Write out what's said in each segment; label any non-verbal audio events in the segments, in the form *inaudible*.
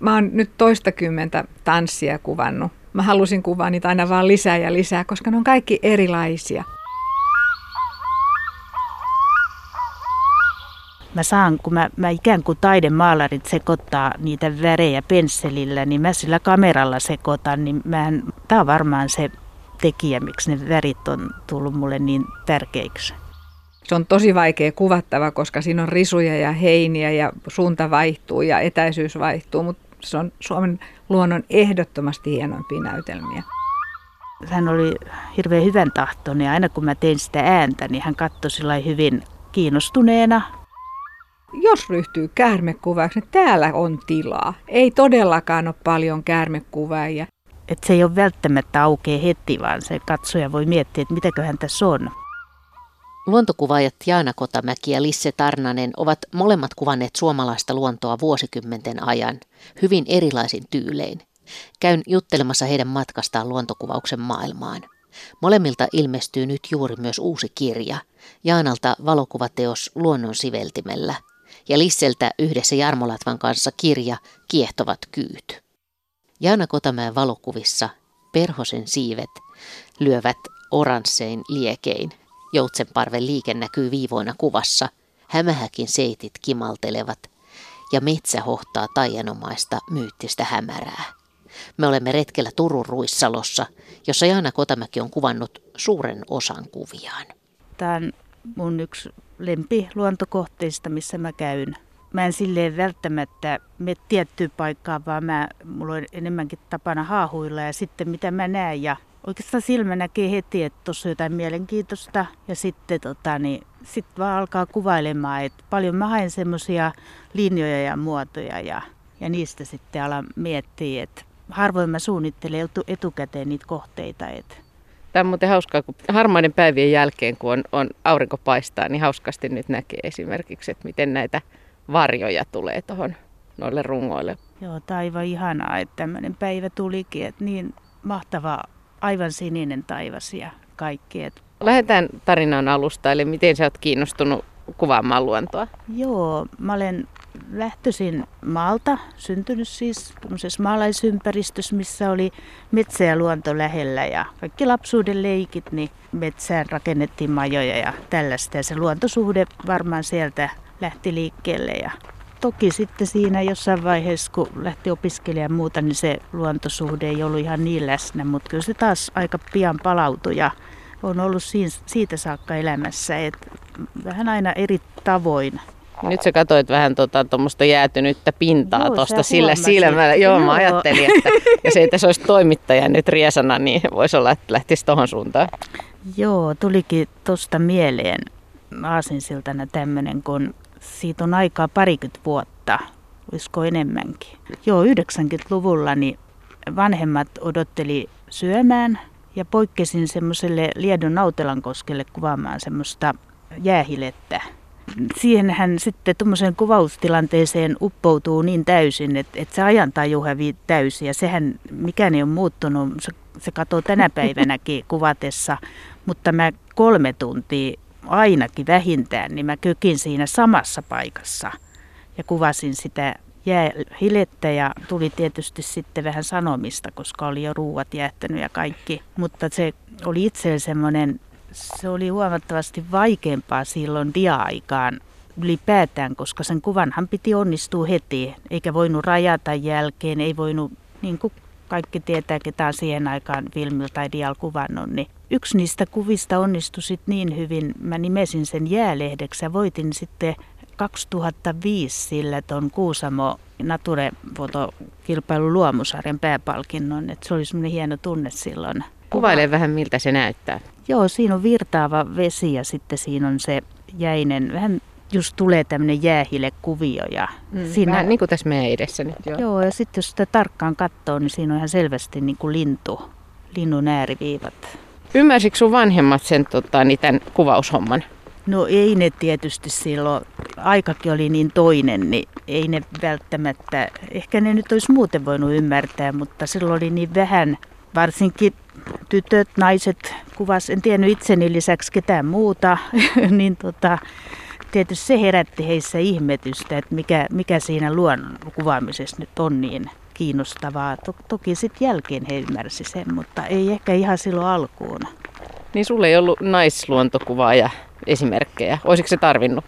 Mä oon nyt toistakymmentä tanssia kuvannut. Mä halusin kuvaa niitä aina vaan lisää ja lisää, koska ne on kaikki erilaisia. Mä saan, kun mä, mä ikään kuin taidemaalarit sekoittaa niitä värejä pensselillä, niin mä sillä kameralla sekoitan, niin mähän, tää on varmaan se tekijä, miksi ne värit on tullut mulle niin tärkeiksi. Se on tosi vaikea kuvattava, koska siinä on risuja ja heiniä ja suunta vaihtuu ja etäisyys vaihtuu, mutta se on Suomen luonnon ehdottomasti hienoimpia näytelmiä. Hän oli hirveän hyvän tahtoinen ja aina kun mä tein sitä ääntä, niin hän katsoi sillä hyvin kiinnostuneena. Jos ryhtyy käärmekuvaajaksi, niin täällä on tilaa. Ei todellakaan ole paljon käärmekuvaajia. Et se ei ole välttämättä aukea heti, vaan se katsoja voi miettiä, että mitäköhän tässä on. Luontokuvaajat Jaana Kotamäki ja Lisse Tarnanen ovat molemmat kuvanneet suomalaista luontoa vuosikymmenten ajan, hyvin erilaisin tyylein. Käyn juttelemassa heidän matkastaan luontokuvauksen maailmaan. Molemmilta ilmestyy nyt juuri myös uusi kirja, Jaanalta valokuvateos Luonnon siveltimellä ja Lisseltä yhdessä Jarmo Latvan kanssa kirja Kiehtovat kyyt. Jaana Kotamäen valokuvissa perhosen siivet lyövät oranssein liekein Joutsenparven liike näkyy viivoina kuvassa, hämähäkin seitit kimaltelevat ja metsä hohtaa taianomaista myyttistä hämärää. Me olemme retkellä Turun Ruissalossa, jossa Jaana Kotamäki on kuvannut suuren osan kuviaan. Tämä on mun yksi lempi luontokohteista, missä mä käyn. Mä en silleen välttämättä me tiettyä paikkaa, vaan mä, mulla on enemmänkin tapana haahuilla ja sitten mitä mä näen ja oikeastaan silmä näkee heti, että tuossa on jotain mielenkiintoista ja sitten tota, niin, sit vaan alkaa kuvailemaan, että paljon mä haen semmoisia linjoja ja muotoja ja, ja niistä sitten alan miettiä, että harvoin mä suunnittelen etukäteen niitä kohteita. Että Tämä on muuten hauskaa, kun harmaiden päivien jälkeen, kun on, on aurinko paistaa, niin hauskasti nyt näkee esimerkiksi, että miten näitä varjoja tulee tuohon noille rungoille. Joo, taiva ihanaa, että tämmöinen päivä tulikin, että niin mahtava aivan sininen taivas ja kaikki. Lähdetään tarinan alusta, eli miten sä oot kiinnostunut kuvaamaan luontoa? Joo, mä olen lähtöisin maalta, syntynyt siis maalaisympäristössä, missä oli metsä ja luonto lähellä ja kaikki lapsuuden leikit, niin metsään rakennettiin majoja ja tällaista. Ja se luontosuhde varmaan sieltä lähti liikkeelle ja toki sitten siinä jossain vaiheessa, kun lähti opiskelemaan muuta, niin se luontosuhde ei ollut ihan niin läsnä, mutta kyllä se taas aika pian palautui ja on ollut siitä saakka elämässä, että vähän aina eri tavoin. Nyt sä katsoit vähän tuommoista tota, jäätynyttä pintaa tuosta sillä silmällä. Joo, Joo, mä ajattelin, että jos ei tässä olisi toimittaja nyt riesana, niin voisi olla, että lähtisi tuohon suuntaan. Joo, tulikin tuosta mieleen aasinsiltana tämmöinen, kun siitä on aikaa parikymmentä vuotta, olisiko enemmänkin. Joo, 90-luvulla niin vanhemmat odotteli syömään ja poikkesin semmoiselle Liedon Nautelankoskelle kuvaamaan semmoista jäähilettä. Siihen hän sitten tuommoiseen kuvaustilanteeseen uppoutuu niin täysin, että, että se ajantaju hävii täysin ja sehän mikään ei ole muuttunut. Se, se katoo tänä päivänäkin kuvatessa, mutta mä kolme tuntia ainakin vähintään, niin mä kökin siinä samassa paikassa ja kuvasin sitä jäähilettä ja tuli tietysti sitten vähän sanomista, koska oli jo ruuat jäättänyt ja kaikki. Mutta se oli itse semmoinen, se oli huomattavasti vaikeampaa silloin dia-aikaan ylipäätään, koska sen kuvanhan piti onnistua heti, eikä voinut rajata jälkeen, ei voinut, niin kuin kaikki tietää, ketä on siihen aikaan filmillä tai dial kuvannut, niin yksi niistä kuvista onnistui sit niin hyvin, mä nimesin sen jäälehdeksi ja voitin sitten 2005 sillä ton Kuusamo Nature fotokilpailun luomusarjan pääpalkinnon, että se oli semmoinen hieno tunne silloin. Kuvaile vähän miltä se näyttää. Joo, siinä on virtaava vesi ja sitten siinä on se jäinen, vähän just tulee tämmöinen jäähilekuvio. Ja mm, siinä, vähän niin kuin tässä meidän edessä nyt. Joo, joo ja sitten jos sitä tarkkaan katsoo, niin siinä on ihan selvästi niin kuin lintu, linnun ääriviivat. Ymmärsikö sun vanhemmat sen tota, niin tämän kuvaushomman? No ei ne tietysti silloin, aikakin oli niin toinen, niin ei ne välttämättä, ehkä ne nyt olisi muuten voinut ymmärtää, mutta silloin oli niin vähän, varsinkin tytöt, naiset kuvas, en tiennyt itseni lisäksi ketään muuta, *laughs* niin tota, tietysti se herätti heissä ihmetystä, että mikä, mikä siinä luonnon kuvaamisessa nyt on niin kiinnostavaa. To, toki sitten jälkeen he ymmärsi sen, mutta ei ehkä ihan silloin alkuun. Niin sulle ei ollut naisluontokuvaaja esimerkkejä. Olisiko se tarvinnut?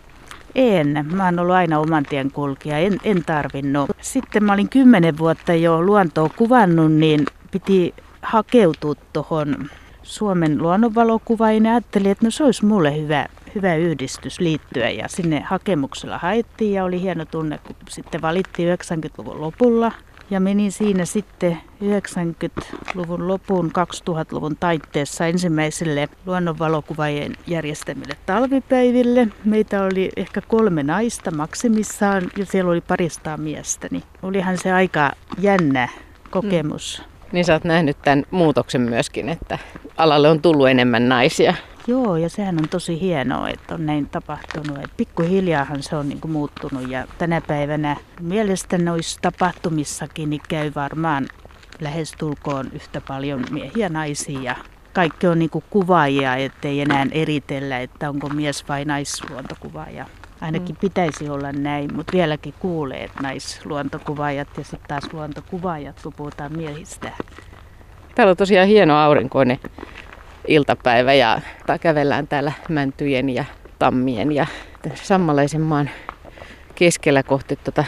En. Mä oon ollut aina oman tien kulkija. En, en tarvinnut. Sitten mä olin kymmenen vuotta jo luontoa kuvannut, niin piti hakeutua tuohon Suomen luonnonvalokuvaan ja ajattelin, että no se olisi mulle hyvä, hyvä yhdistys liittyä ja sinne hakemuksella haettiin ja oli hieno tunne, kun sitten valittiin 90-luvun lopulla ja menin siinä sitten 90-luvun lopun 2000-luvun taitteessa ensimmäiselle luonnonvalokuvaajien järjestämille talvipäiville. Meitä oli ehkä kolme naista maksimissaan ja siellä oli paristaa miestä. Niin olihan se aika jännä kokemus. Mm. Niin sä oot nähnyt tämän muutoksen myöskin, että alalle on tullut enemmän naisia. Joo, ja sehän on tosi hienoa, että on näin tapahtunut. Et pikkuhiljaahan se on niinku muuttunut ja tänä päivänä mielestäni noissa tapahtumissakin niin käy varmaan lähestulkoon yhtä paljon miehiä naisia. Ja kaikki on niinku kuvaajia, ettei enää eritellä, että onko mies vai naisluontokuvaaja. Ainakin mm. pitäisi olla näin, mutta vieläkin kuulee, että naisluontokuvaajat ja sitten taas luontokuvaajat, kun puhutaan miehistä. Täällä on tosiaan hieno aurinkoinen iltapäivä ja kävellään täällä mäntyjen ja tammien ja sammalaisen maan keskellä kohti tuota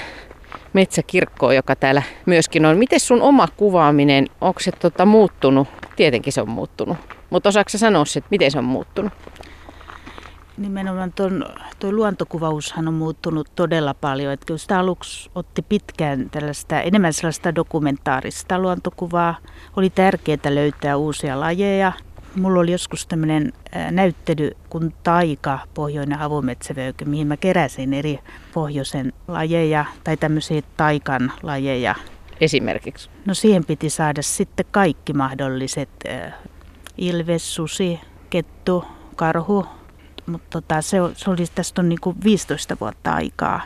metsäkirkkoa, joka täällä myöskin on. Miten sun oma kuvaaminen, onko se tota muuttunut? Tietenkin se on muuttunut. Mutta osaako sanoa että miten se on muuttunut? Nimenomaan tuo luontokuvaushan on muuttunut todella paljon. Että kyllä sitä aluksi otti pitkään tällaista, enemmän sellaista dokumentaarista luontokuvaa. Oli tärkeää löytää uusia lajeja. Mulla oli joskus tämmöinen näyttely kuin Taika, pohjoinen avometsävöykö, mihin mä keräsin eri pohjoisen lajeja tai tämmöisiä taikan lajeja. Esimerkiksi? No siihen piti saada sitten kaikki mahdolliset ilves, susi, kettu, karhu, mutta tota, se, se oli, tästä on niin kuin 15 vuotta aikaa.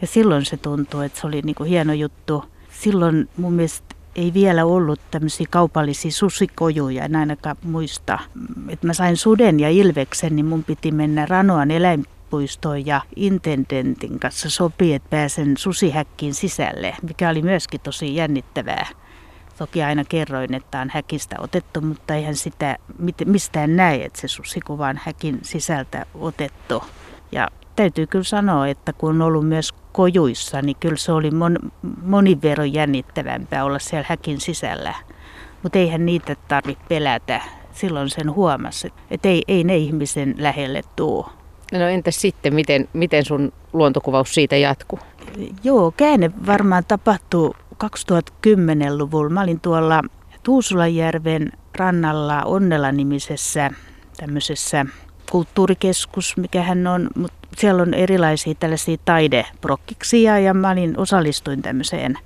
Ja silloin se tuntui, että se oli niin kuin hieno juttu. Silloin mun mielestä ei vielä ollut tämmöisiä kaupallisia susikojuja, en ainakaan muista. Että mä sain suden ja ilveksen, niin mun piti mennä Ranoan eläinpuistoon ja intendentin kanssa sopii, että pääsen susihäkkiin sisälle, mikä oli myöskin tosi jännittävää. Toki aina kerroin, että on häkistä otettu, mutta eihän sitä mistään näe, että se susikuva on häkin sisältä otettu. Ja täytyy kyllä sanoa, että kun on ollut myös kojuissa, niin kyllä se oli mon, monin verran jännittävämpää olla siellä häkin sisällä. Mutta eihän niitä tarvitse pelätä. Silloin sen huomasi, että ei, ei ne ihmisen lähelle tuo. No entäs sitten, miten, miten sun luontokuvaus siitä jatkuu? Joo, käänne varmaan tapahtuu 2010-luvulla. Mä olin tuolla Tuusulajärven rannalla Onnela-nimisessä tämmöisessä kulttuurikeskus, mikä hän on, mutta siellä on erilaisia tällaisia taideprokkiksia ja mä olin, osallistuin tämmöiseen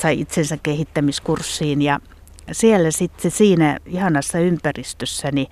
sai itsensä kehittämiskurssiin ja siellä sitten siinä ihanassa ympäristössä niin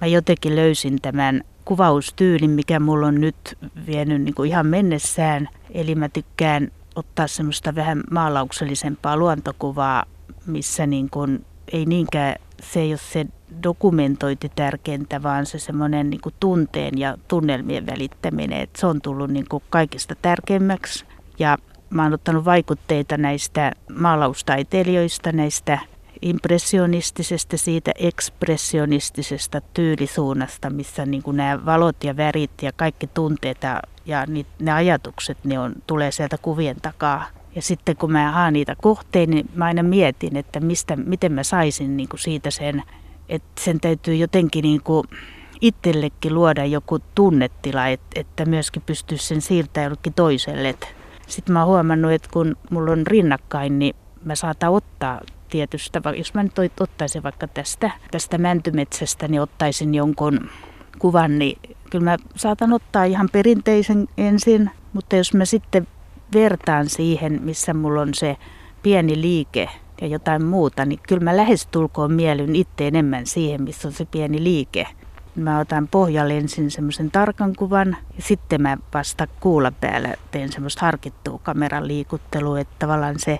mä jotenkin löysin tämän kuvaustyylin, mikä mulla on nyt vienyt niin kuin ihan mennessään. Eli mä tykkään ottaa semmoista vähän maalauksellisempaa luontokuvaa, missä niin kuin ei niinkään, se ei ole se dokumentointi tärkeintä, vaan se semmoinen niin tunteen ja tunnelmien välittäminen, että se on tullut niin kuin kaikista tärkeimmäksi. Ja mä oon ottanut vaikutteita näistä maalaustaiteilijoista, näistä impressionistisesta, siitä ekspressionistisesta tyylisuunnasta, missä niin kuin nämä valot ja värit ja kaikki tunteet ja, ne ajatukset ne on, tulee sieltä kuvien takaa. Ja sitten kun mä haan niitä kohteita, niin mä aina mietin, että mistä, miten mä saisin niin kuin siitä sen, että sen täytyy jotenkin niin kuin itsellekin luoda joku tunnetila, että, että myöskin pystyisi sen siirtämään jollekin toiselle. Sitten mä oon huomannut, että kun mulla on rinnakkain, niin mä saatan ottaa tietystä, jos mä nyt ottaisin vaikka tästä, tästä mäntymetsästä, niin ottaisin jonkun kuvan, niin kyllä mä saatan ottaa ihan perinteisen ensin, mutta jos mä sitten vertaan siihen, missä mulla on se pieni liike ja jotain muuta, niin kyllä mä lähestulkoon mielyn itse enemmän siihen, missä on se pieni liike. Mä otan pohjalle ensin semmoisen tarkan kuvan ja sitten mä vasta kuulla päällä teen semmoista harkittua kameran liikuttelua, että tavallaan se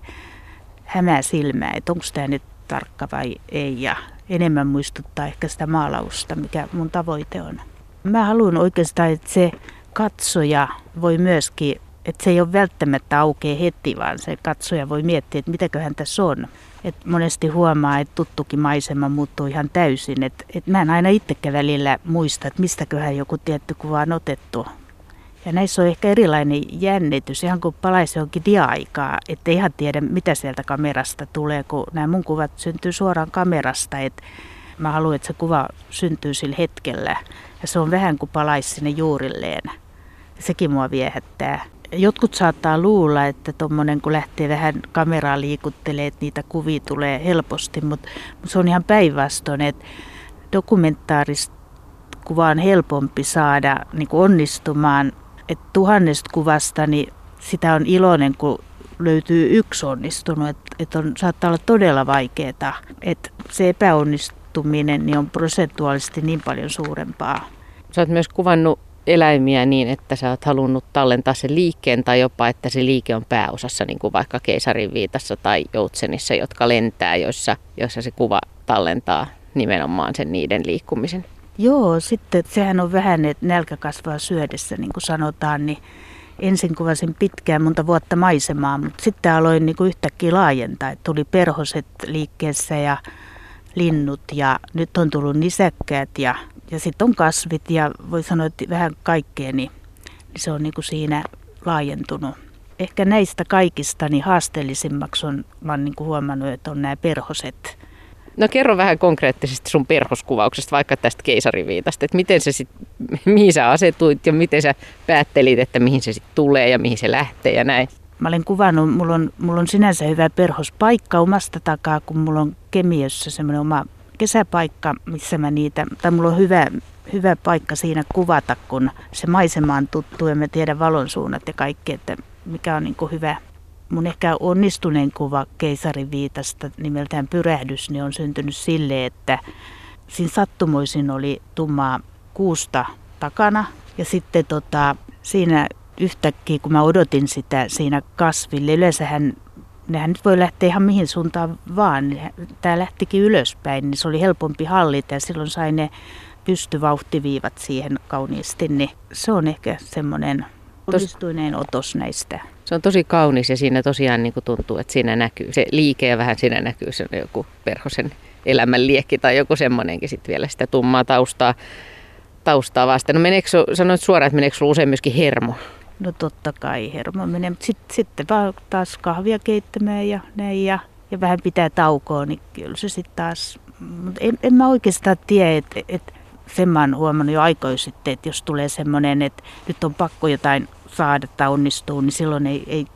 hämää silmää, että onko tämä nyt tarkka vai ei ja enemmän muistuttaa ehkä sitä maalausta, mikä mun tavoite on. Mä haluan oikeastaan, että se katsoja voi myöskin, että se ei ole välttämättä aukea heti, vaan se katsoja voi miettiä, että mitäköhän tässä on. Et monesti huomaa, että tuttukin maisema muuttuu ihan täysin. Et, et mä en aina itsekään välillä muista, että mistäköhän joku tietty kuva on otettu. Ja näissä on ehkä erilainen jännitys, ihan kuin palaisi johonkin dia-aikaa, että ihan tiedä, mitä sieltä kamerasta tulee, kun nämä mun kuvat syntyy suoraan kamerasta. Et mä haluan, että se kuva syntyy sillä hetkellä. Ja se on vähän kuin palaisi sinne juurilleen. Sekin mua viehättää. Jotkut saattaa luulla, että tuommoinen kun lähtee vähän kameraa liikuttelemaan, että niitä kuvia tulee helposti, mutta, se on ihan päinvastoin, että dokumentaarista kuvaa on helpompi saada niin onnistumaan. Että tuhannesta kuvasta niin sitä on iloinen, kun löytyy yksi onnistunut, että, että on, saattaa olla todella vaikeaa. Että se epäonnistuminen niin on prosentuaalisesti niin paljon suurempaa. Sä oot myös kuvannut eläimiä niin, että sä oot halunnut tallentaa sen liikkeen tai jopa, että se liike on pääosassa, niin kuin vaikka keisarin viitassa tai joutsenissa, jotka lentää, joissa, joissa se kuva tallentaa nimenomaan sen niiden liikkumisen. Joo, sitten sehän on vähän, että nälkä kasvaa syödessä, niin kuin sanotaan, niin ensin kuvasin pitkään monta vuotta maisemaa, mutta sitten aloin niin kuin yhtäkkiä laajentaa, että tuli perhoset liikkeessä ja linnut ja nyt on tullut nisäkkäät ja ja sitten on kasvit ja voi sanoa, että vähän kaikkea, niin, niin se on niin kuin siinä laajentunut. Ehkä näistä kaikista niin haasteellisimmaksi on, mä oon niin kuin huomannut, että on nämä perhoset. No kerro vähän konkreettisesti sun perhoskuvauksesta, vaikka tästä keisariviitasta, että miten se sit, mihin sä asetuit ja miten sä päättelit, että mihin se sitten tulee ja mihin se lähtee ja näin. Mä olen kuvannut, mulla on, mulla on sinänsä hyvä perhospaikka omasta takaa, kun mulla on Kemiössä semmoinen oma kesäpaikka, missä mä niitä, tai mulla on hyvä, hyvä paikka siinä kuvata, kun se maisema on tuttu ja mä tiedän valonsuunnat ja kaikki, että mikä on niin kuin hyvä. Mun ehkä onnistuneen kuva keisarin viitasta nimeltään Pyrähdys, niin on syntynyt sille, että siinä sattumoisin oli tummaa kuusta takana ja sitten tota, siinä yhtäkkiä, kun mä odotin sitä siinä kasville, yleensähän nehän nyt voi lähteä ihan mihin suuntaan vaan. Tämä lähtikin ylöspäin, niin se oli helpompi hallita ja silloin sai ne pystyvauhtiviivat siihen kauniisti. Niin se on ehkä semmoinen onnistuineen otos näistä. Se on tosi kaunis ja siinä tosiaan niin tuntuu, että siinä näkyy se liike ja vähän siinä näkyy se joku perhosen elämän liekki tai joku semmoinenkin sitten vielä sitä tummaa taustaa, taustaa vasten. No meneekö, sanoit suoraan, että meneekö usein myöskin hermo No totta kai hermo menee, mutta sitten sit vaan taas kahvia keittämään ja näin ja, ja vähän pitää taukoa, niin kyllä se sitten taas, mutta en, en mä oikeastaan tiedä, että et, sen mä oon huomannut jo aikoin sitten, että jos tulee semmoinen, että nyt on pakko jotain saada tai onnistuu, niin silloin ei, ei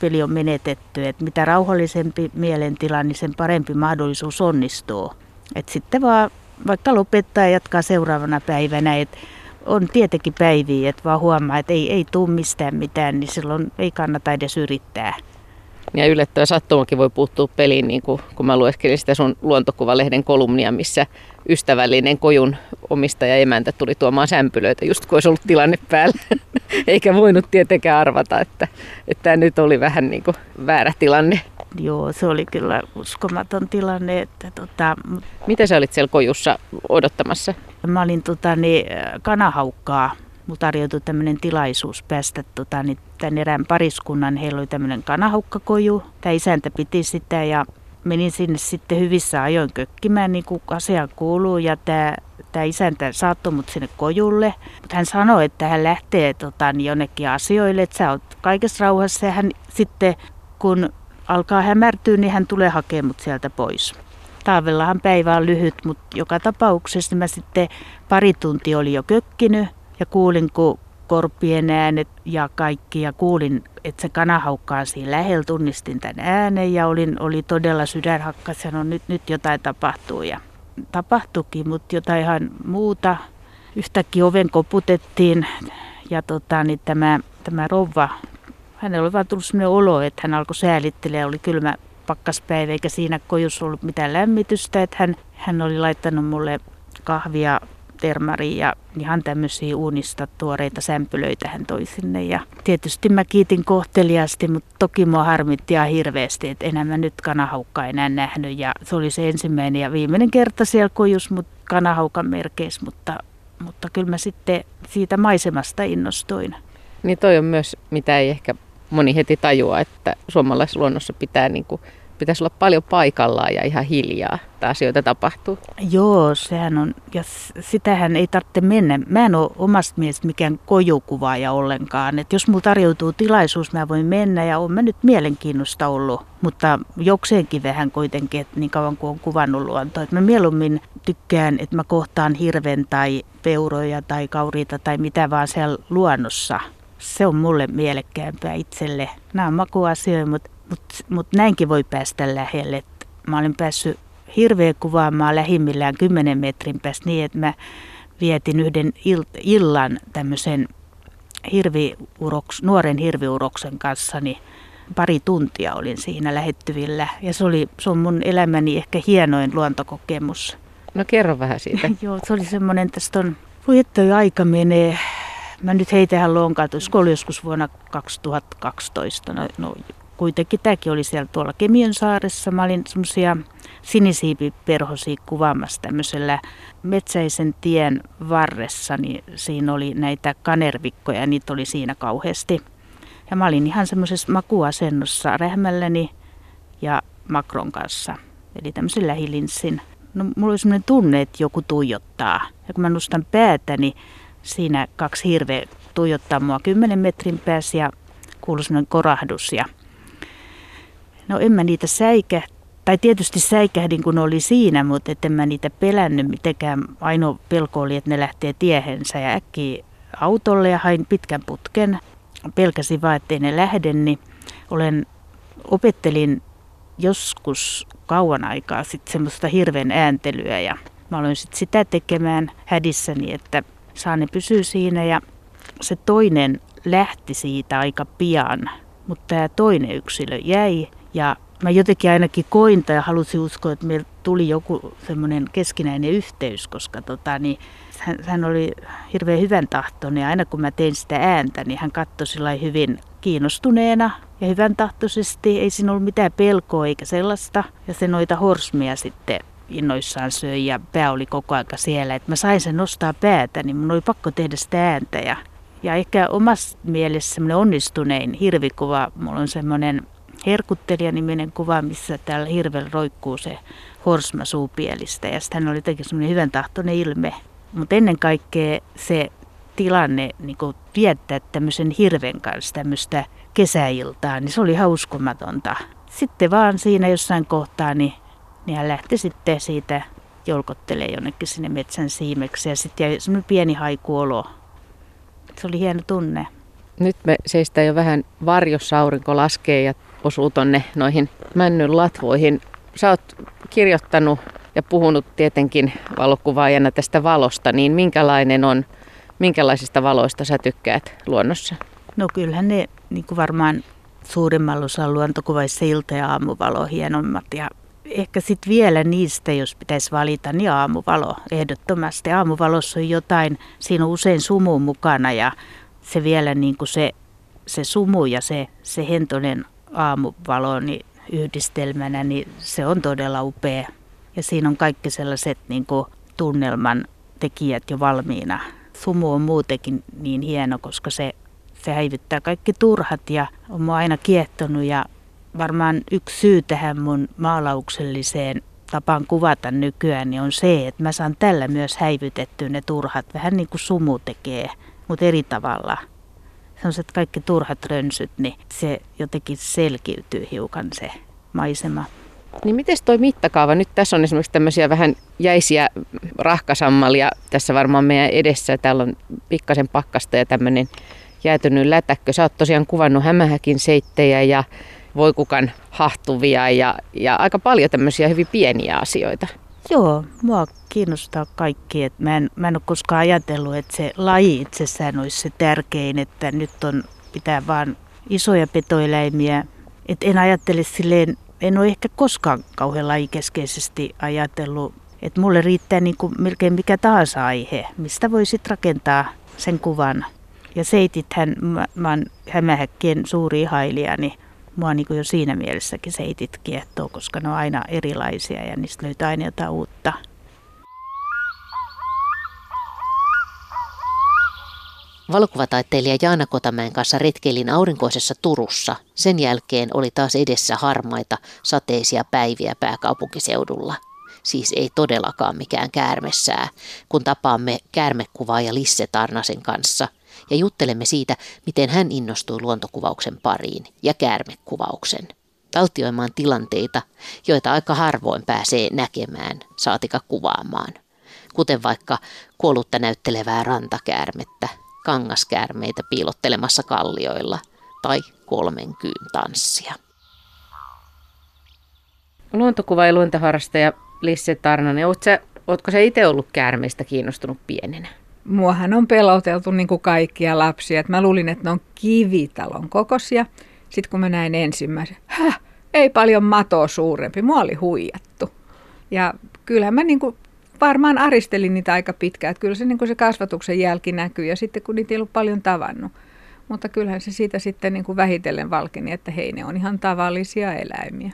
peli on menetetty. Että mitä rauhallisempi mielentila, niin sen parempi mahdollisuus onnistuu. Et sitten vaan vaikka lopettaa ja jatkaa seuraavana päivänä, että on tietenkin päiviä, että vaan huomaa, että ei, ei tule mistään mitään, niin silloin ei kannata edes yrittää. Ja yllättävä sattumakin voi puuttua peliin, niin kuin, kun mä lueskelin sitä sun luontokuvalehden kolumnia, missä ystävällinen kojun omistaja emäntä tuli tuomaan sämpylöitä, just kun olisi ollut tilanne päällä. *laughs* Eikä voinut tietenkään arvata, että, että tämä nyt oli vähän niin kuin väärä tilanne. Joo, se oli kyllä uskomaton tilanne. Että tota, Mitä sä olit siellä kojussa odottamassa? Mä olin tota, niin, kanahaukkaa. Mulla tarjoutui tämmöinen tilaisuus päästä tota, niin, tämän erään pariskunnan. Heillä oli tämmöinen kanahaukkkoju. Tämä isäntä piti sitä ja menin sinne sitten hyvissä ajoin kökkimään, niin kuin asia kuuluu. Ja tämä, tämä isäntä saattoi mut sinne kojulle. Mutta hän sanoi, että hän lähtee tota, niin jonnekin asioille, että sä oot kaikessa rauhassa. Ja hän sitten, kun alkaa hämärtyä, niin hän tulee hakemaan mut sieltä pois. Taavellahan päivä on lyhyt, mutta joka tapauksessa mä sitten pari tuntia oli jo kökkinyt ja kuulin, kun korpien äänet ja kaikki ja kuulin, että se kana haukkaa siinä lähellä, tunnistin tämän äänen ja olin, oli todella sydänhakka, sanoi nyt, nyt jotain tapahtuu. Ja tapahtuikin, mutta jotain ihan muuta. Yhtäkkiä oven koputettiin ja tota, niin tämä, tämä rouva, hänellä oli vaan tullut sellainen olo, että hän alkoi säälittelemään, oli kylmä pakkaspäivä eikä siinä kojussa ollut mitään lämmitystä, että hän, hän oli laittanut mulle kahvia termariin ja ihan tämmöisiä uunista tuoreita sämpylöitä hän toi sinne. Ja tietysti mä kiitin kohteliasti, mutta toki mua harmitti ihan hirveästi, että enää mä nyt kanahaukkaa enää nähnyt. Ja se oli se ensimmäinen ja viimeinen kerta siellä kojus, mutta kanahaukan merkeissä, mutta mutta kyllä mä sitten siitä maisemasta innostuin. Niin toi on myös, mitä ei ehkä moni heti tajua, että suomalaisessa luonnossa pitää niin kuin pitäisi olla paljon paikallaan ja ihan hiljaa, että asioita tapahtuu. Joo, sehän on, ja sitähän ei tarvitse mennä. Mä en ole omasta mielestä mikään kojukuvaaja ollenkaan. Et jos mulla tarjoutuu tilaisuus, mä voin mennä ja on mä nyt mielenkiinnosta ollut. Mutta jokseenkin vähän kuitenkin, että niin kauan kuin on kuvannut luontoa. Et mä mieluummin tykkään, että mä kohtaan hirven tai peuroja tai kauriita tai mitä vaan siellä luonnossa. Se on mulle mielekkäämpää itselle. Nämä on makuasioita, mutta mutta mut näinkin voi päästä lähelle. Mä olen päässyt hirveä kuvaamaan lähimmillään 10 metrin päästä niin, että mä vietin yhden illan tämmöisen hirviuroks, nuoren hirviuroksen kanssa, niin pari tuntia olin siinä lähettyvillä. Ja se, oli, se on mun elämäni ehkä hienoin luontokokemus. No kerro vähän siitä. *laughs* Joo, se oli semmoinen, tästä on, voi että aika menee. Mä nyt heitän lonkaan, että oli joskus vuonna 2012, no, no kuitenkin tämäkin oli siellä tuolla Kemion saaressa. Mä olin semmoisia sinisiipiperhosia kuvaamassa tämmöisellä metsäisen tien varressa, niin siinä oli näitä kanervikkoja ja niitä oli siinä kauheasti. Ja mä olin ihan semmoisessa makuasennossa rähmälläni ja makron kanssa, eli tämmöisen lähilinssin. No, mulla oli semmoinen tunne, että joku tuijottaa. Ja kun mä nostan päätäni, niin siinä kaksi hirveä tuijottaa mua 10 metrin päässä ja kuului semmoinen korahdus. Ja No en mä niitä säikä, tai tietysti säikähdin kun oli siinä, mutta en mä niitä pelännyt mitenkään. Ainoa pelko oli, että ne lähtee tiehensä ja äkkiä autolle ja hain pitkän putken. Pelkäsin vaan, ettei ne lähde, niin olen, opettelin joskus kauan aikaa sitten semmoista hirveän ääntelyä ja mä aloin sitten sitä tekemään hädissäni, että saa ne pysyä siinä ja se toinen lähti siitä aika pian, mutta tämä toinen yksilö jäi ja mä jotenkin ainakin koin tai halusin uskoa, että meillä tuli joku semmoinen keskinäinen yhteys, koska tota, niin, hän, hän oli hirveän hyvän tahtoinen ja aina kun mä tein sitä ääntä, niin hän katsoi sillä hyvin kiinnostuneena ja hyvän tahtoisesti. Ei siinä ollut mitään pelkoa eikä sellaista. Ja se noita horsmia sitten innoissaan söi ja pää oli koko aika siellä. Että mä sain sen nostaa päätä, niin mun oli pakko tehdä sitä ääntä. Ja, ja ehkä omassa mielessä semmoinen onnistunein hirvikuva, mulla on semmoinen Herkuttelija-niminen kuva, missä täällä hirvel roikkuu se horsma suupielistä. Ja sitten hän oli jotenkin semmoinen hyvän tahtoinen ilme. Mutta ennen kaikkea se tilanne niin viettää tämmöisen hirven kanssa tämmöistä kesäiltaa, niin se oli ihan uskomatonta. Sitten vaan siinä jossain kohtaa, niin, niin hän lähti sitten siitä jolkottelee jonnekin sinne metsän siimeksi ja sitten jäi semmoinen pieni haikuolo. Se oli hieno tunne. Nyt me seistään jo vähän varjossa, aurinko laskee ja osuu tonne noihin männyn latvoihin. Sä oot kirjoittanut ja puhunut tietenkin valokuvaajana tästä valosta, niin minkälainen on, minkälaisista valoista sä tykkäät luonnossa? No kyllähän ne niin kuin varmaan suurimmalla osalla luontokuvaissa ilta- ja aamuvalo hienommat ja ehkä sitten vielä niistä, jos pitäisi valita, niin aamuvalo ehdottomasti. Aamuvalossa on jotain, siinä on usein sumu mukana ja se vielä niin kuin se, se sumu ja se, se hentonen aamuvalo niin yhdistelmänä, niin se on todella upea. Ja siinä on kaikki sellaiset niin kuin tunnelman tekijät jo valmiina. Sumu on muutenkin niin hieno, koska se, se häivyttää kaikki turhat ja on mua aina kiehtonut ja varmaan yksi syy tähän mun maalaukselliseen tapaan kuvata nykyään niin on se, että mä saan tällä myös häivytettyä ne turhat, vähän niin kuin sumu tekee, mutta eri tavalla – sellaiset kaikki turhat rönsyt, niin se jotenkin selkiytyy hiukan se maisema. Niin miten toi mittakaava? Nyt tässä on esimerkiksi tämmöisiä vähän jäisiä rahkasammalia tässä varmaan meidän edessä. Täällä on pikkasen pakkasta ja tämmöinen jäätynyt lätäkkö. Sä oot tosiaan kuvannut hämähäkin seittejä ja voikukan hahtuvia ja, ja aika paljon tämmöisiä hyvin pieniä asioita. Joo, mua kiinnostaa kaikki. Et mä, en, mä en ole koskaan ajatellut, että se laji itsessään olisi se tärkein, että nyt on, pitää vaan isoja petoeläimiä. Et en ajattele silleen, en ole ehkä koskaan kauhean lajikeskeisesti ajatellut, että mulle riittää niin kuin melkein mikä tahansa aihe, mistä voisit rakentaa sen kuvan. Ja seitithän, mä, mä oon hämähäkkien suuri ihailija, niin mua niin jo siinä mielessäkin seitit kiehtoo, koska ne on aina erilaisia ja niistä löytää aina jotain uutta. Valokuvataiteilija Jaana Kotamäen kanssa retkeilin aurinkoisessa Turussa. Sen jälkeen oli taas edessä harmaita, sateisia päiviä pääkaupunkiseudulla. Siis ei todellakaan mikään käärmessää, kun tapaamme käärmekuvaaja Lisse Tarnasen kanssa ja juttelemme siitä, miten hän innostui luontokuvauksen pariin ja käärmekuvauksen. Taltioimaan tilanteita, joita aika harvoin pääsee näkemään, saatika kuvaamaan. Kuten vaikka kuollutta näyttelevää rantakäärmettä kangaskäärmeitä piilottelemassa kallioilla tai kolmen kyyn tanssia. Luontokuva- ja luontoharrastaja Lisse Tarnanen, ootko sä, ootko sä itse ollut käärmeistä kiinnostunut pienenä? Muahan on peloteltu niin kuin kaikkia lapsia. Et mä luulin, että ne on kivitalon kokoisia. Sitten kun mä näin ensimmäisen, häh, ei paljon matoa suurempi. Mua oli huijattu. Ja kyllähän mä niin kuin varmaan aristelin niitä aika pitkään. Että kyllä se, niin kuin se kasvatuksen jälki näkyy ja sitten kun niitä ei ollut paljon tavannut. Mutta kyllähän se siitä sitten niin kuin vähitellen valkeni, että hei ne on ihan tavallisia eläimiä.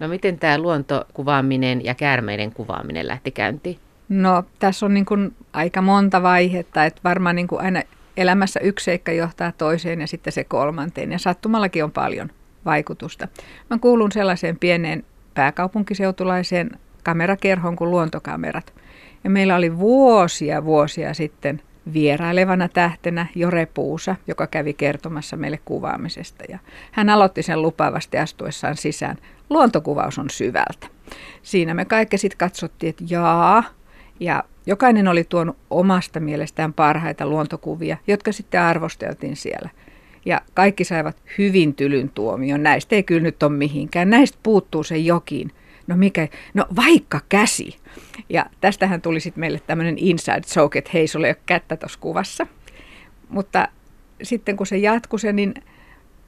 No miten tämä luontokuvaaminen ja käärmeiden kuvaaminen lähti käyntiin? No tässä on niin kuin aika monta vaihetta, että varmaan niin kuin aina elämässä yksi seikka johtaa toiseen ja sitten se kolmanteen ja sattumallakin on paljon vaikutusta. Mä kuulun sellaiseen pieneen pääkaupunkiseutulaiseen kamerakerhon kuin luontokamerat. Ja meillä oli vuosia vuosia sitten vierailevana tähtenä Jore Puusa, joka kävi kertomassa meille kuvaamisesta. Ja hän aloitti sen lupaavasti astuessaan sisään. Luontokuvaus on syvältä. Siinä me kaikki sitten katsottiin, että jaa. Ja jokainen oli tuonut omasta mielestään parhaita luontokuvia, jotka sitten arvosteltiin siellä. Ja kaikki saivat hyvin tylyn tuomion. Näistä ei kyllä nyt ole mihinkään. Näistä puuttuu se jokin – no mikä, no vaikka käsi. Ja tästähän tuli sitten meille tämmöinen inside joke, että hei, sulla ei ole kättä tuossa kuvassa. Mutta sitten kun se jatkui se, niin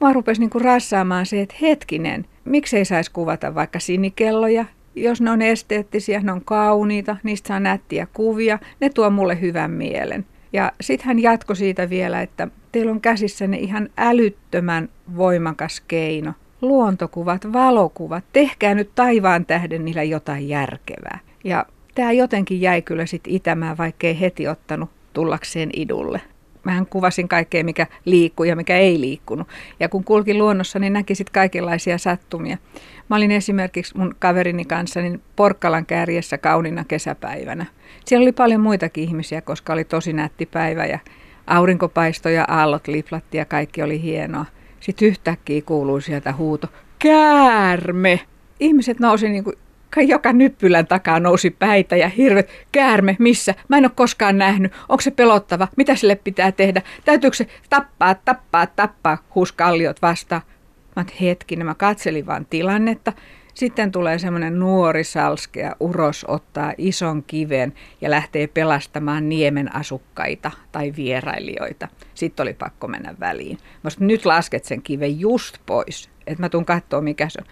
mä rupesin niinku rassaamaan se, että hetkinen, miksei saisi kuvata vaikka sinikelloja, jos ne on esteettisiä, ne on kauniita, niistä saa nättiä kuvia, ne tuo mulle hyvän mielen. Ja sitten hän jatkoi siitä vielä, että teillä on käsissäne ihan älyttömän voimakas keino – luontokuvat, valokuvat, tehkää nyt taivaan tähden niillä jotain järkevää. Ja tämä jotenkin jäi kyllä sitten itämään, vaikkei heti ottanut tullakseen idulle. Mähän kuvasin kaikkea, mikä liikkuu ja mikä ei liikkunut. Ja kun kulkin luonnossa, niin näki sitten kaikenlaisia sattumia. Mä olin esimerkiksi mun kaverini kanssa niin Porkkalan kärjessä kaunina kesäpäivänä. Siellä oli paljon muitakin ihmisiä, koska oli tosi nätti päivä ja aurinkopaisto ja aallot liplatti ja kaikki oli hienoa. Sitten yhtäkkiä kuuluu sieltä huuto, käärme! Ihmiset nousi niin kuin, joka nyppylän takaa nousi päitä ja hirvet, käärme, missä? Mä en ole koskaan nähnyt. Onko se pelottava? Mitä sille pitää tehdä? Täytyykö se tappaa, tappaa, tappaa, huus kalliot vastaan? Mä hetkinen, mä katselin vaan tilannetta sitten tulee semmoinen nuori salskea uros ottaa ison kiven ja lähtee pelastamaan niemen asukkaita tai vierailijoita. Sitten oli pakko mennä väliin. Mä sanoin, nyt lasket sen kiven just pois, että mä tuun katsoa mikä se on.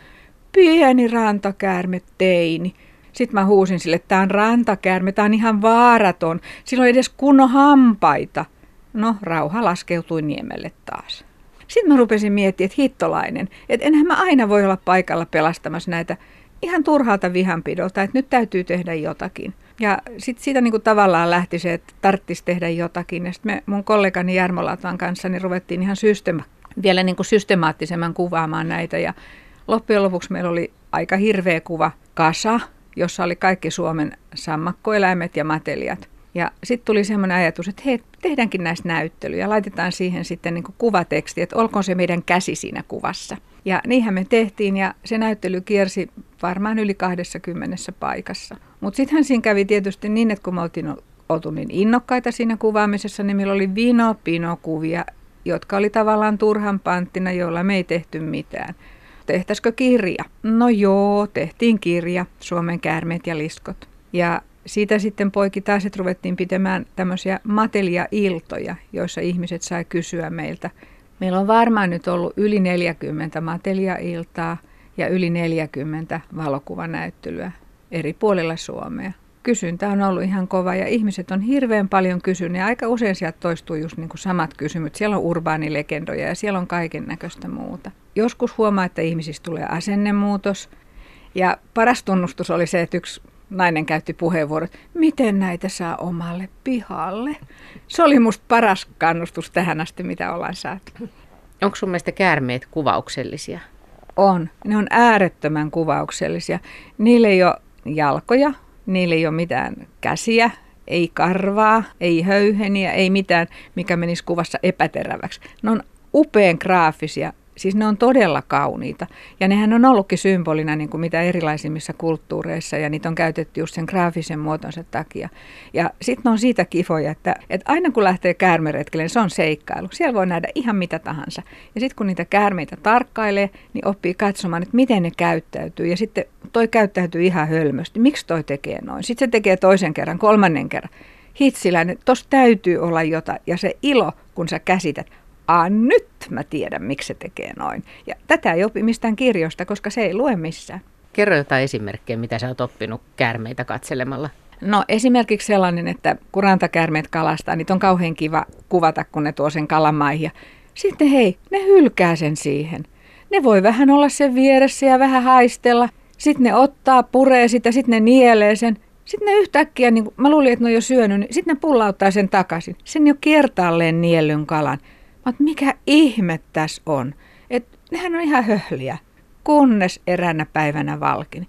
Pieni rantakäärme teini. Sitten mä huusin sille, että tämä on rantakäärme, tämä on ihan vaaraton. Sillä on edes kunnon hampaita. No, rauha laskeutui niemelle taas. Sitten mä rupesin miettimään, että hittolainen, että enhän mä aina voi olla paikalla pelastamassa näitä ihan turhalta vihanpidolta, että nyt täytyy tehdä jotakin. Ja sitten siitä niin kuin tavallaan lähti se, että tarttisi tehdä jotakin. Ja sitten me mun kollegani Jarmo Latan kanssa niin ruvettiin ihan systema- vielä niin kuin systemaattisemman kuvaamaan näitä. Ja loppujen lopuksi meillä oli aika hirveä kuva kasa, jossa oli kaikki Suomen sammakkoeläimet ja mateliat. Ja sitten tuli semmoinen ajatus, että hei, tehdäänkin näistä näyttelyjä, laitetaan siihen sitten niin kuvateksti, että olkoon se meidän käsi siinä kuvassa. Ja niinhän me tehtiin ja se näyttely kiersi varmaan yli 20 paikassa. Mutta sittenhän siinä kävi tietysti niin, että kun me oltiin oltu niin innokkaita siinä kuvaamisessa, niin meillä oli vino-pino-kuvia, jotka oli tavallaan turhan panttina, joilla me ei tehty mitään. Tehtäisikö kirja? No joo, tehtiin kirja, Suomen käärmeet ja liskot. Ja siitä sitten poiki taas, että ruvettiin pitämään tämmöisiä matelia-iltoja, joissa ihmiset sai kysyä meiltä. Meillä on varmaan nyt ollut yli 40 matelia-iltaa ja yli 40 valokuvanäyttelyä eri puolilla Suomea. Kysyntä on ollut ihan kova ja ihmiset on hirveän paljon kysynyt ja aika usein sieltä toistuu just niin kuin samat kysymykset. Siellä on urbaanilegendoja ja siellä on kaiken näköistä muuta. Joskus huomaa, että ihmisistä tulee asennemuutos ja paras tunnustus oli se, että yksi nainen käytti puheenvuorot, miten näitä saa omalle pihalle. Se oli musta paras kannustus tähän asti, mitä ollaan saatu. Onko sun mielestä käärmeet kuvauksellisia? On. Ne on äärettömän kuvauksellisia. Niillä ei ole jalkoja, niillä ei ole mitään käsiä, ei karvaa, ei höyheniä, ei mitään, mikä menisi kuvassa epäteräväksi. Ne on upean graafisia, Siis ne on todella kauniita. Ja nehän on ollutkin symbolina niin kuin mitä erilaisimmissa kulttuureissa ja niitä on käytetty just sen graafisen muotonsa takia. Ja sitten on siitä kifoja, että, että aina kun lähtee käärmeretkelle, niin se on seikkailu. Siellä voi nähdä ihan mitä tahansa. Ja sitten kun niitä käärmeitä tarkkailee, niin oppii katsomaan, että miten ne käyttäytyy. Ja sitten toi käyttäytyy ihan hölmösti. Miksi toi tekee noin? Sitten se tekee toisen kerran, kolmannen kerran. Hitsiläinen, tuossa täytyy olla jotain. Ja se ilo, kun sä käsität, a nyt mä tiedän, miksi se tekee noin. Ja tätä ei opi mistään kirjoista, koska se ei lue missään. Kerro jotain esimerkkejä, mitä sä oot oppinut käärmeitä katselemalla. No esimerkiksi sellainen, että kun rantakäärmeet kalastaa, niin on kauhean kiva kuvata, kun ne tuo sen kalamaihin. Ja sitten hei, ne hylkää sen siihen. Ne voi vähän olla sen vieressä ja vähän haistella. Sitten ne ottaa, puree sitä, sitten ne nielee sen. Sitten ne yhtäkkiä, niin mä luulin, että ne on jo syönyt, niin sitten ne pullauttaa sen takaisin. Sen jo kiertaalleen niellyn kalan. Mutta mikä ihme tässä on? Että nehän on ihan höhliä. Kunnes eräänä päivänä valkin.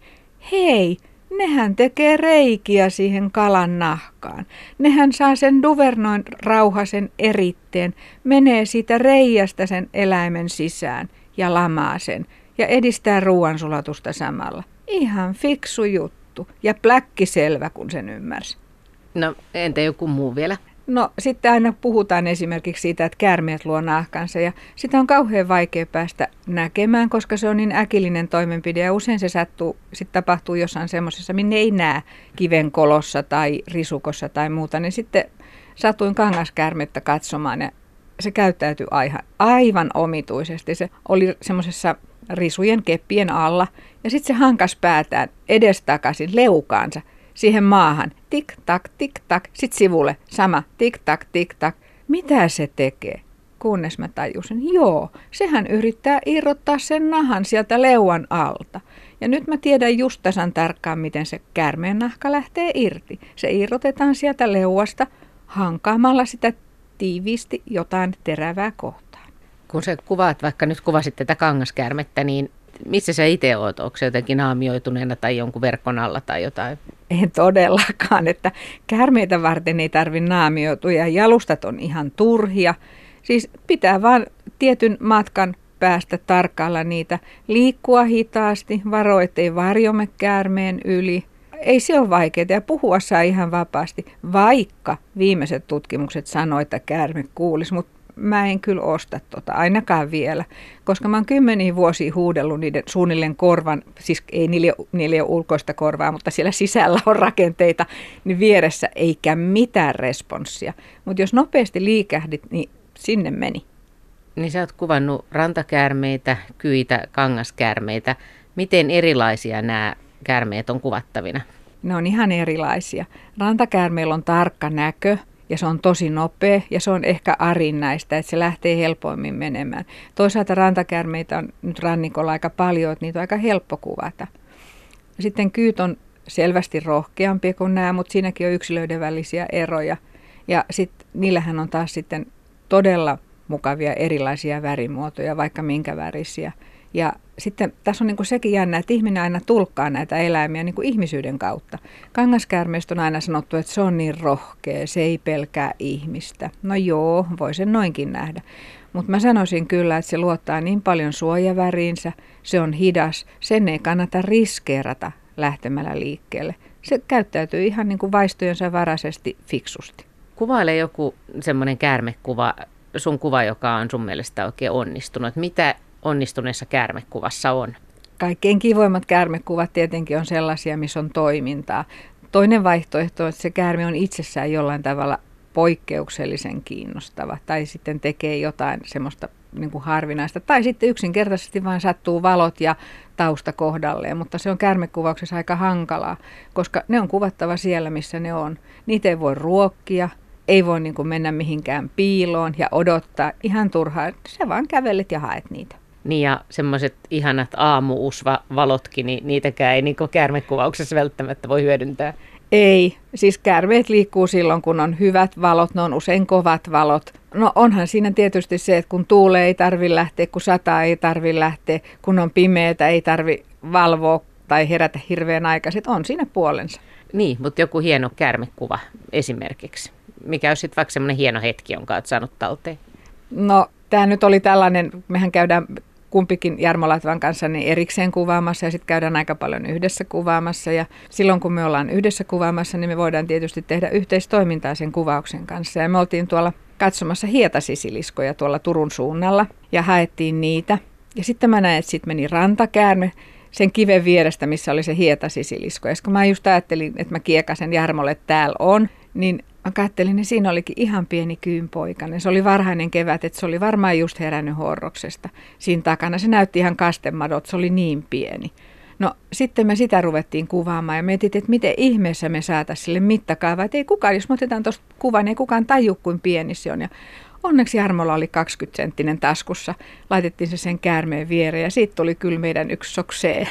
Hei, nehän tekee reikiä siihen kalan nahkaan. Nehän saa sen duvernoin rauhasen eritteen, menee siitä reijästä sen eläimen sisään ja lamaa sen ja edistää ruoansulatusta samalla. Ihan fiksu juttu ja pläkki selvä, kun sen ymmärsi. No entä joku muu vielä? No sitten aina puhutaan esimerkiksi siitä, että käärmeet luo nahkansa ja sitä on kauhean vaikea päästä näkemään, koska se on niin äkillinen toimenpide ja usein se sattuu, sit tapahtuu jossain semmoisessa, minne ei näe kiven kolossa tai risukossa tai muuta, niin sitten satuin kangaskäärmettä katsomaan ja se käyttäytyi aivan, aivan omituisesti. Se oli semmoisessa risujen keppien alla ja sitten se hankas päätään edestakaisin leukaansa siihen maahan. Tik tak, tik tak. Sitten sivulle sama. Tik tak, tik tak. Mitä se tekee? Kunnes mä tajusin, joo, sehän yrittää irrottaa sen nahan sieltä leuan alta. Ja nyt mä tiedän just tasan tarkkaan, miten se käärmeen nahka lähtee irti. Se irrotetaan sieltä leuasta hankaamalla sitä tiiviisti jotain terävää kohtaan. Kun sä kuvaat, vaikka nyt kuvasit tätä kangaskäärmettä, niin missä sä itse oot? Onko se jotenkin naamioituneena tai jonkun verkon alla tai jotain? En todellakaan, että käärmeitä varten ei tarvi ja jalustat on ihan turhia. Siis pitää vaan tietyn matkan päästä tarkkailla niitä, liikkua hitaasti, varo ettei varjomme käärmeen yli. Ei se ole vaikeaa ja puhua saa ihan vapaasti, vaikka viimeiset tutkimukset sanoivat, että käärme kuulisi, mutta mä en kyllä osta tota, ainakaan vielä, koska mä oon kymmeniä vuosia huudellut niiden suunnilleen korvan, siis ei niille, niille ole ulkoista korvaa, mutta siellä sisällä on rakenteita, niin vieressä eikä mitään responssia. Mutta jos nopeasti liikähdit, niin sinne meni. Niin sä oot kuvannut rantakäärmeitä, kyitä, kangaskäärmeitä. Miten erilaisia nämä käärmeet on kuvattavina? Ne on ihan erilaisia. Rantakäärmeillä on tarkka näkö, ja se on tosi nopea ja se on ehkä arin näistä, että se lähtee helpoimmin menemään. Toisaalta rantakärmeitä on nyt rannikolla aika paljon, että niitä on aika helppo kuvata. Sitten kyyt on selvästi rohkeampia kuin nämä, mutta siinäkin on yksilöiden välisiä eroja. Ja sitten niillähän on taas sitten todella mukavia erilaisia värimuotoja, vaikka minkä värisiä. Ja sitten tässä on niin kuin sekin jännä, että ihminen aina tulkkaa näitä eläimiä niin kuin ihmisyyden kautta. Kangaskäärmeestä on aina sanottu, että se on niin rohkea, se ei pelkää ihmistä. No joo, voi sen noinkin nähdä. Mutta mä sanoisin kyllä, että se luottaa niin paljon suojaväriinsä, se on hidas, sen ei kannata riskeerata lähtemällä liikkeelle. Se käyttäytyy ihan niin kuin vaistojensa varaisesti fiksusti. Kuvaile joku semmoinen käärmekuva, sun kuva, joka on sun mielestä oikein onnistunut. Mitä onnistuneessa käärmekuvassa on? Kaikkein kivoimmat käärmekuvat tietenkin on sellaisia, missä on toimintaa. Toinen vaihtoehto on, että se käärme on itsessään jollain tavalla poikkeuksellisen kiinnostava tai sitten tekee jotain semmoista niin kuin harvinaista. Tai sitten yksinkertaisesti vain sattuu valot ja tausta kohdalleen, mutta se on käärmekuvauksessa aika hankalaa, koska ne on kuvattava siellä, missä ne on. Niitä ei voi ruokkia, ei voi niin kuin mennä mihinkään piiloon ja odottaa ihan turhaa. Se vaan kävelet ja haet niitä. Niin ja semmoiset ihanat aamuusvalotkin, niin niitäkään ei niin käärmekuvauksessa välttämättä voi hyödyntää. Ei, siis käärmeet liikkuu silloin, kun on hyvät valot, ne on usein kovat valot. No onhan siinä tietysti se, että kun tuulee ei tarvi lähteä, kun sataa ei tarvi lähteä, kun on pimeätä ei tarvi valvoa tai herätä hirveän aikaisin, on siinä puolensa. Niin, mutta joku hieno käärmekuva esimerkiksi. Mikä on sitten vaikka semmoinen hieno hetki, jonka olet saanut talteen? No tämä nyt oli tällainen, mehän käydään kumpikin Jarmo Latvan kanssa niin erikseen kuvaamassa ja sitten käydään aika paljon yhdessä kuvaamassa. Ja silloin kun me ollaan yhdessä kuvaamassa, niin me voidaan tietysti tehdä yhteistoimintaa sen kuvauksen kanssa. Ja me oltiin tuolla katsomassa hietasisiliskoja tuolla Turun suunnalla ja haettiin niitä. Ja sitten mä näin, että sitten meni rantakäärme sen kiven vierestä, missä oli se hietasisilisko. Ja kun mä just ajattelin, että mä kiekasen Jarmolle, että täällä on, niin mä kattelin, niin siinä olikin ihan pieni kyynpoikainen. Se oli varhainen kevät, että se oli varmaan just herännyt horroksesta. Siinä takana se näytti ihan kastemadot, se oli niin pieni. No sitten me sitä ruvettiin kuvaamaan ja mietit, että miten ihmeessä me saataisiin sille mittakaava. Että ei kukaan, jos me otetaan tuosta kuvan, niin ei kukaan taju kuin pieni se on. Ja onneksi Jarmolla oli 20 senttinen taskussa. Laitettiin se sen käärmeen viereen ja siitä tuli kyllä meidän yksi soksee.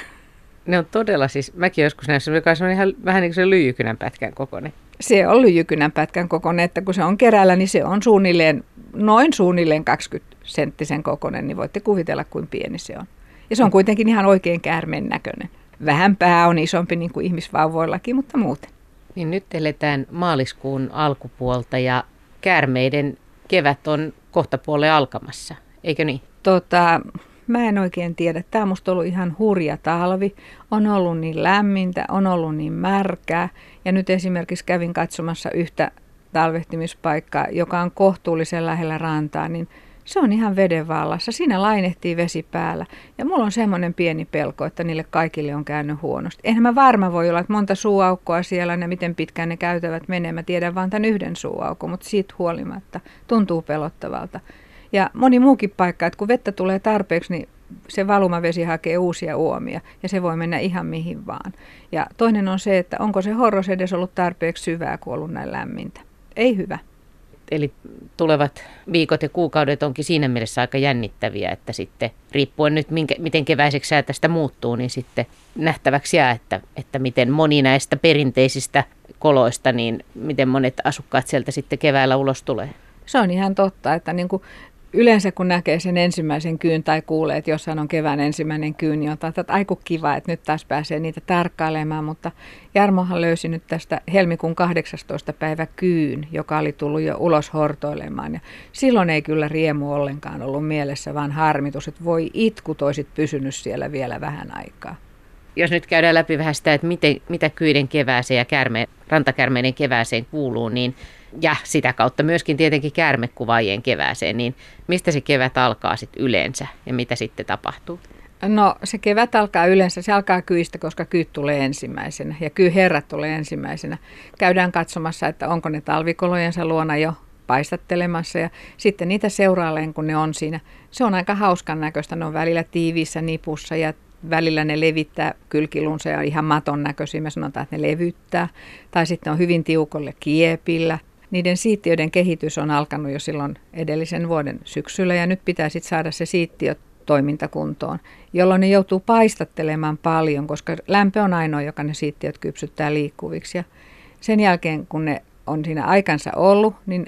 Ne on todella siis, mäkin joskus näissä, joka on ihan vähän niin kuin se lyijykynän pätkän kokoinen. Se on lyijykynän pätkän kokoinen, että kun se on kerällä, niin se on suunnilleen, noin suunnilleen 20 senttisen kokoinen, niin voitte kuvitella, kuin pieni se on. Ja se on kuitenkin ihan oikein käärmeen näköinen. Vähän pää on isompi niin kuin ihmisvauvoillakin, mutta muuten. Niin nyt eletään maaliskuun alkupuolta ja käärmeiden kevät on kohta puoleen alkamassa, eikö niin? Tota, mä en oikein tiedä. Tämä on musta ollut ihan hurja talvi. On ollut niin lämmintä, on ollut niin märkää. Ja nyt esimerkiksi kävin katsomassa yhtä talvehtimispaikkaa, joka on kohtuullisen lähellä rantaa, niin se on ihan veden vallassa. Siinä lainehtii vesi päällä. Ja mulla on semmoinen pieni pelko, että niille kaikille on käynyt huonosti. Eihän mä varma voi olla, että monta suuaukkoa siellä ja miten pitkään ne käytävät menee. Mä tiedän vain tämän yhden suuaukon, mutta siitä huolimatta tuntuu pelottavalta. Ja moni muukin paikka, että kun vettä tulee tarpeeksi, niin se valumavesi hakee uusia uomia ja se voi mennä ihan mihin vaan. Ja toinen on se, että onko se horros edes ollut tarpeeksi syvää, kun ollut näin lämmintä. Ei hyvä. Eli tulevat viikot ja kuukaudet onkin siinä mielessä aika jännittäviä, että sitten riippuen nyt minkä, miten keväiseksi sää tästä muuttuu, niin sitten nähtäväksi jää, että, että miten moni näistä perinteisistä koloista, niin miten monet asukkaat sieltä sitten keväällä ulos tulee. Se on ihan totta, että niin kuin yleensä kun näkee sen ensimmäisen kyyn tai kuulee, että jossain on kevään ensimmäinen kyyn, niin on että aiku kiva, että nyt taas pääsee niitä tarkkailemaan. Mutta Jarmohan löysi nyt tästä helmikuun 18. päivä kyyn, joka oli tullut jo ulos hortoilemaan. Ja silloin ei kyllä riemu ollenkaan ollut mielessä, vaan harmitus, että voi itku toisit pysynyt siellä vielä vähän aikaa. Jos nyt käydään läpi vähän sitä, että miten, mitä kyiden kevääseen ja kärme, rantakärmeiden kevääseen kuuluu, niin ja sitä kautta myöskin tietenkin käärmekuvaajien kevääseen, niin mistä se kevät alkaa sitten yleensä ja mitä sitten tapahtuu? No se kevät alkaa yleensä, se alkaa kyistä, koska kyyt tulee ensimmäisenä ja kyyherrat tulee ensimmäisenä. Käydään katsomassa, että onko ne talvikolojensa luona jo paistattelemassa ja sitten niitä seuraalleen, kun ne on siinä. Se on aika hauskan näköistä, ne on välillä tiiviissä nipussa ja välillä ne levittää kylkilunsa ja ihan maton näköisiä, me sanotaan, että ne levyttää. Tai sitten on hyvin tiukolle kiepillä – niiden siittiöiden kehitys on alkanut jo silloin edellisen vuoden syksyllä ja nyt pitää sitten saada se siittiö toimintakuntoon, jolloin ne joutuu paistattelemaan paljon, koska lämpö on ainoa, joka ne siittiöt kypsyttää liikkuviksi. Ja sen jälkeen, kun ne on siinä aikansa ollut, niin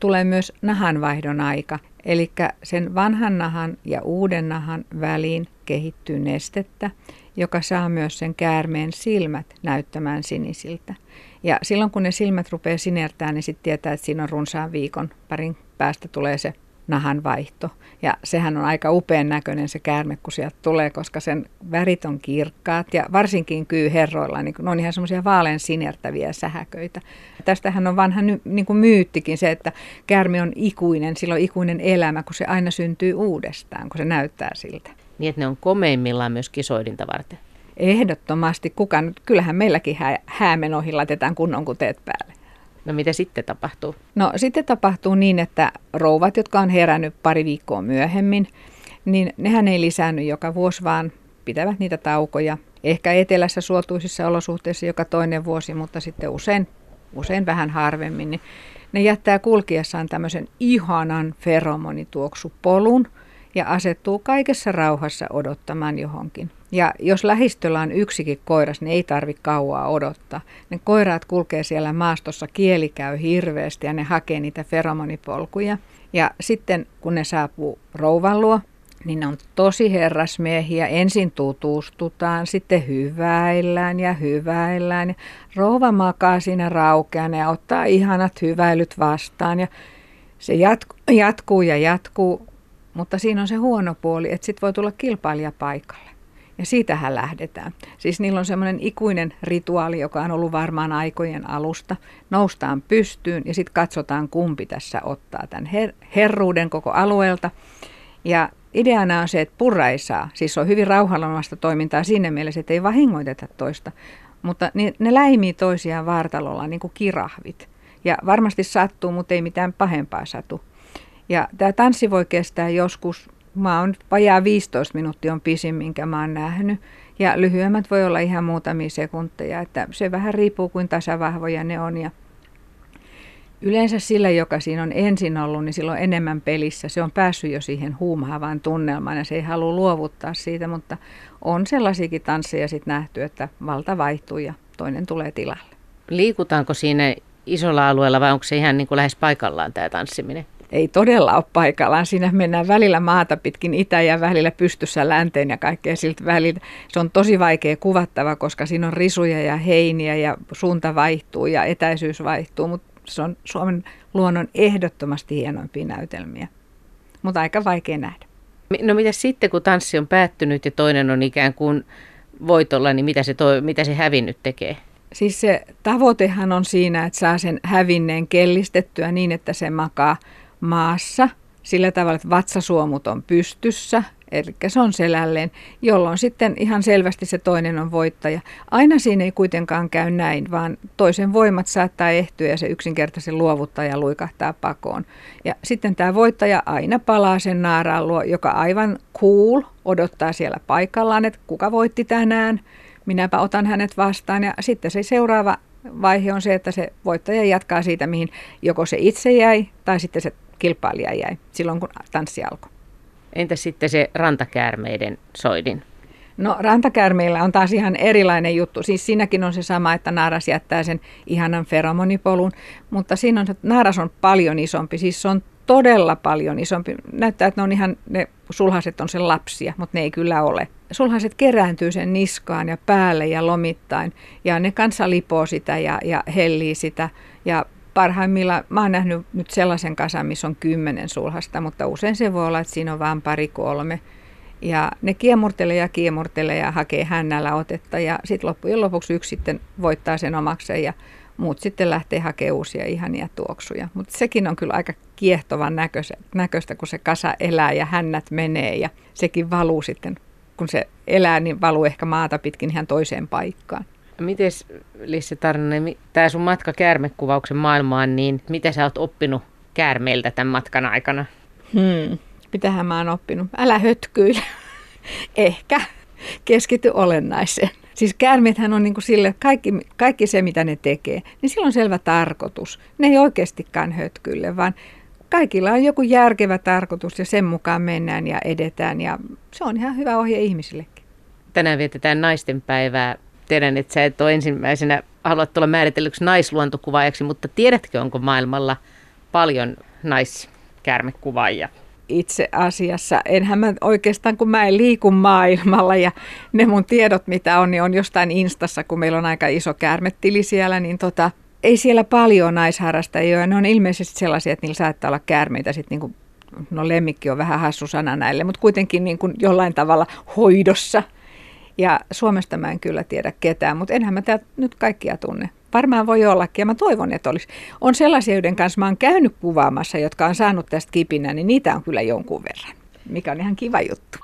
tulee myös nahanvaihdon aika. Eli sen vanhan nahan ja uuden nahan väliin kehittyy nestettä, joka saa myös sen käärmeen silmät näyttämään sinisiltä. Ja silloin kun ne silmät rupeaa sinertää, niin sitten tietää, että siinä on runsaan viikon parin päästä tulee se nahan vaihto. Ja sehän on aika upean näköinen se käärme, kun sieltä tulee, koska sen värit on kirkkaat ja varsinkin kyyherroilla, niin ne on ihan semmoisia vaalean sinertäviä sähköitä. Tästähän on vanha niin kuin myyttikin se, että käärme on ikuinen, sillä on ikuinen elämä, kun se aina syntyy uudestaan, kun se näyttää siltä. Niin, että ne on komeimmillaan myös kisoidinta varten. Ehdottomasti. Kuka nyt, kyllähän meilläkin hää, häämenoihin laitetaan kunnon kuteet päälle. No mitä sitten tapahtuu? No sitten tapahtuu niin, että rouvat, jotka on herännyt pari viikkoa myöhemmin, niin nehän ei lisäänny joka vuosi, vaan pitävät niitä taukoja. Ehkä etelässä suotuisissa olosuhteissa joka toinen vuosi, mutta sitten usein, usein vähän harvemmin. Niin ne jättää kulkiessaan tämmöisen ihanan feromonituoksupolun, ja asettuu kaikessa rauhassa odottamaan johonkin. Ja jos lähistöllä on yksikin koiras, niin ei tarvi kauaa odottaa. Ne koiraat kulkee siellä maastossa, kieli käy hirveästi ja ne hakee niitä feromonipolkuja. Ja sitten kun ne saapuu rouvan luo, niin ne on tosi herrasmiehiä. Ensin tutustutaan, sitten hyväillään ja hyväillään. Ja rouva makaa siinä raukeana ja ottaa ihanat hyväilyt vastaan. Ja se jatku, jatkuu ja jatkuu, mutta siinä on se huono puoli, että sitten voi tulla kilpailija paikalle. Ja siitähän lähdetään. Siis niillä on semmoinen ikuinen rituaali, joka on ollut varmaan aikojen alusta. Noustaan pystyyn ja sitten katsotaan, kumpi tässä ottaa tämän her- herruuden koko alueelta. Ja ideana on se, että purra ei saa. Siis on hyvin rauhallista toimintaa siinä mielessä, että ei vahingoiteta toista. Mutta ne, ne läimii toisiaan vartalolla niin kuin kirahvit. Ja varmasti sattuu, mutta ei mitään pahempaa satu. Ja tämä tanssi voi kestää joskus, mä oon vajaa 15 minuuttia on pisin, minkä mä oon nähnyt. Ja lyhyemmät voi olla ihan muutamia sekunteja, että se vähän riippuu kuin tasavahvoja ne on. Ja Yleensä sillä, joka siinä on ensin ollut, niin silloin enemmän pelissä. Se on päässyt jo siihen huumaavaan tunnelmaan ja se ei halua luovuttaa siitä, mutta on sellaisiakin tansseja sitten nähty, että valta vaihtuu ja toinen tulee tilalle. Liikutaanko siinä isolla alueella vai onko se ihan niin kuin lähes paikallaan tämä tanssiminen? Ei todella ole paikallaan. Siinä mennään välillä maata pitkin itä ja välillä pystyssä länteen ja kaikkea siltä välillä. Se on tosi vaikea kuvattava, koska siinä on risuja ja heiniä ja suunta vaihtuu ja etäisyys vaihtuu, mutta se on Suomen luonnon ehdottomasti hienoimpia näytelmiä, mutta aika vaikea nähdä. No mitä sitten, kun tanssi on päättynyt ja toinen on ikään kuin voitolla, niin mitä se, toi, mitä se hävinnyt tekee? Siis se tavoitehan on siinä, että saa sen hävinneen kellistettyä niin, että se makaa maassa sillä tavalla, että vatsasuomut on pystyssä eli se on selälleen, jolloin sitten ihan selvästi se toinen on voittaja. Aina siinä ei kuitenkaan käy näin, vaan toisen voimat saattaa ehtyä ja se yksinkertaisen luovuttaja luikahtaa pakoon. Ja sitten tämä voittaja aina palaa sen naaraan luo, joka aivan cool odottaa siellä paikallaan, että kuka voitti tänään, minäpä otan hänet vastaan. Ja sitten se seuraava vaihe on se, että se voittaja jatkaa siitä, mihin joko se itse jäi tai sitten se kilpailija jäi silloin, kun tanssi alkoi. Entä sitten se rantakäärmeiden soidin? No rantakäärmeillä on taas ihan erilainen juttu. Siis siinäkin on se sama, että naaras jättää sen ihanan feromonipolun, mutta siinä on, että naaras on paljon isompi. Siis se on todella paljon isompi. Näyttää, että ne on ihan, ne sulhaset on sen lapsia, mutta ne ei kyllä ole. Sulhaset kerääntyy sen niskaan ja päälle ja lomittain ja ne kanssa lipoo sitä ja, ja hellii sitä ja parhaimmillaan, mä oon nähnyt nyt sellaisen kasan, missä on kymmenen sulhasta, mutta usein se voi olla, että siinä on vain pari kolme. Ja ne kiemurtelee ja kiemurtelee ja hakee hännällä otetta ja sitten loppujen lopuksi yksi sitten voittaa sen omakseen ja muut sitten lähtee hakemaan uusia ihania tuoksuja. Mutta sekin on kyllä aika kiehtovan näköistä, kun se kasa elää ja hännät menee ja sekin valuu sitten, kun se elää, niin valuu ehkä maata pitkin ihan toiseen paikkaan. Miten Lisse Tarnanen, tämä sun matka käärmekuvauksen maailmaan, niin mitä sä oot oppinut käärmeiltä tämän matkan aikana? Hmm. Mitähän mä oon oppinut? Älä hötkyile. *laughs* Ehkä. Keskity olennaiseen. Siis käärmeethän on niin kuin sille, kaikki, kaikki se mitä ne tekee, niin sillä on selvä tarkoitus. Ne ei oikeastikaan hötkyille, vaan kaikilla on joku järkevä tarkoitus ja sen mukaan mennään ja edetään. Ja se on ihan hyvä ohje ihmisillekin. Tänään vietetään naisten päivää tiedän, että sä et ole ensimmäisenä haluat tulla määritellyksi naisluontokuvaajaksi, mutta tiedätkö, onko maailmalla paljon naiskärmekuvaajia? Itse asiassa enhän mä oikeastaan, kun mä en liiku maailmalla ja ne mun tiedot, mitä on, niin on jostain Instassa, kun meillä on aika iso käärmetili siellä, niin tota, ei siellä paljon naisharrastajia. Ne on ilmeisesti sellaisia, että niillä saattaa olla käärmeitä sitten niin kuin no lemmikki on vähän hassu sana näille, mutta kuitenkin niin kuin jollain tavalla hoidossa – ja Suomesta mä en kyllä tiedä ketään, mutta enhän mä täältä nyt kaikkia tunne. Varmaan voi ollakin ja mä toivon, että olisi. On sellaisia, joiden kanssa mä oon käynyt kuvaamassa, jotka on saanut tästä kipinä, niin niitä on kyllä jonkun verran, mikä on ihan kiva juttu.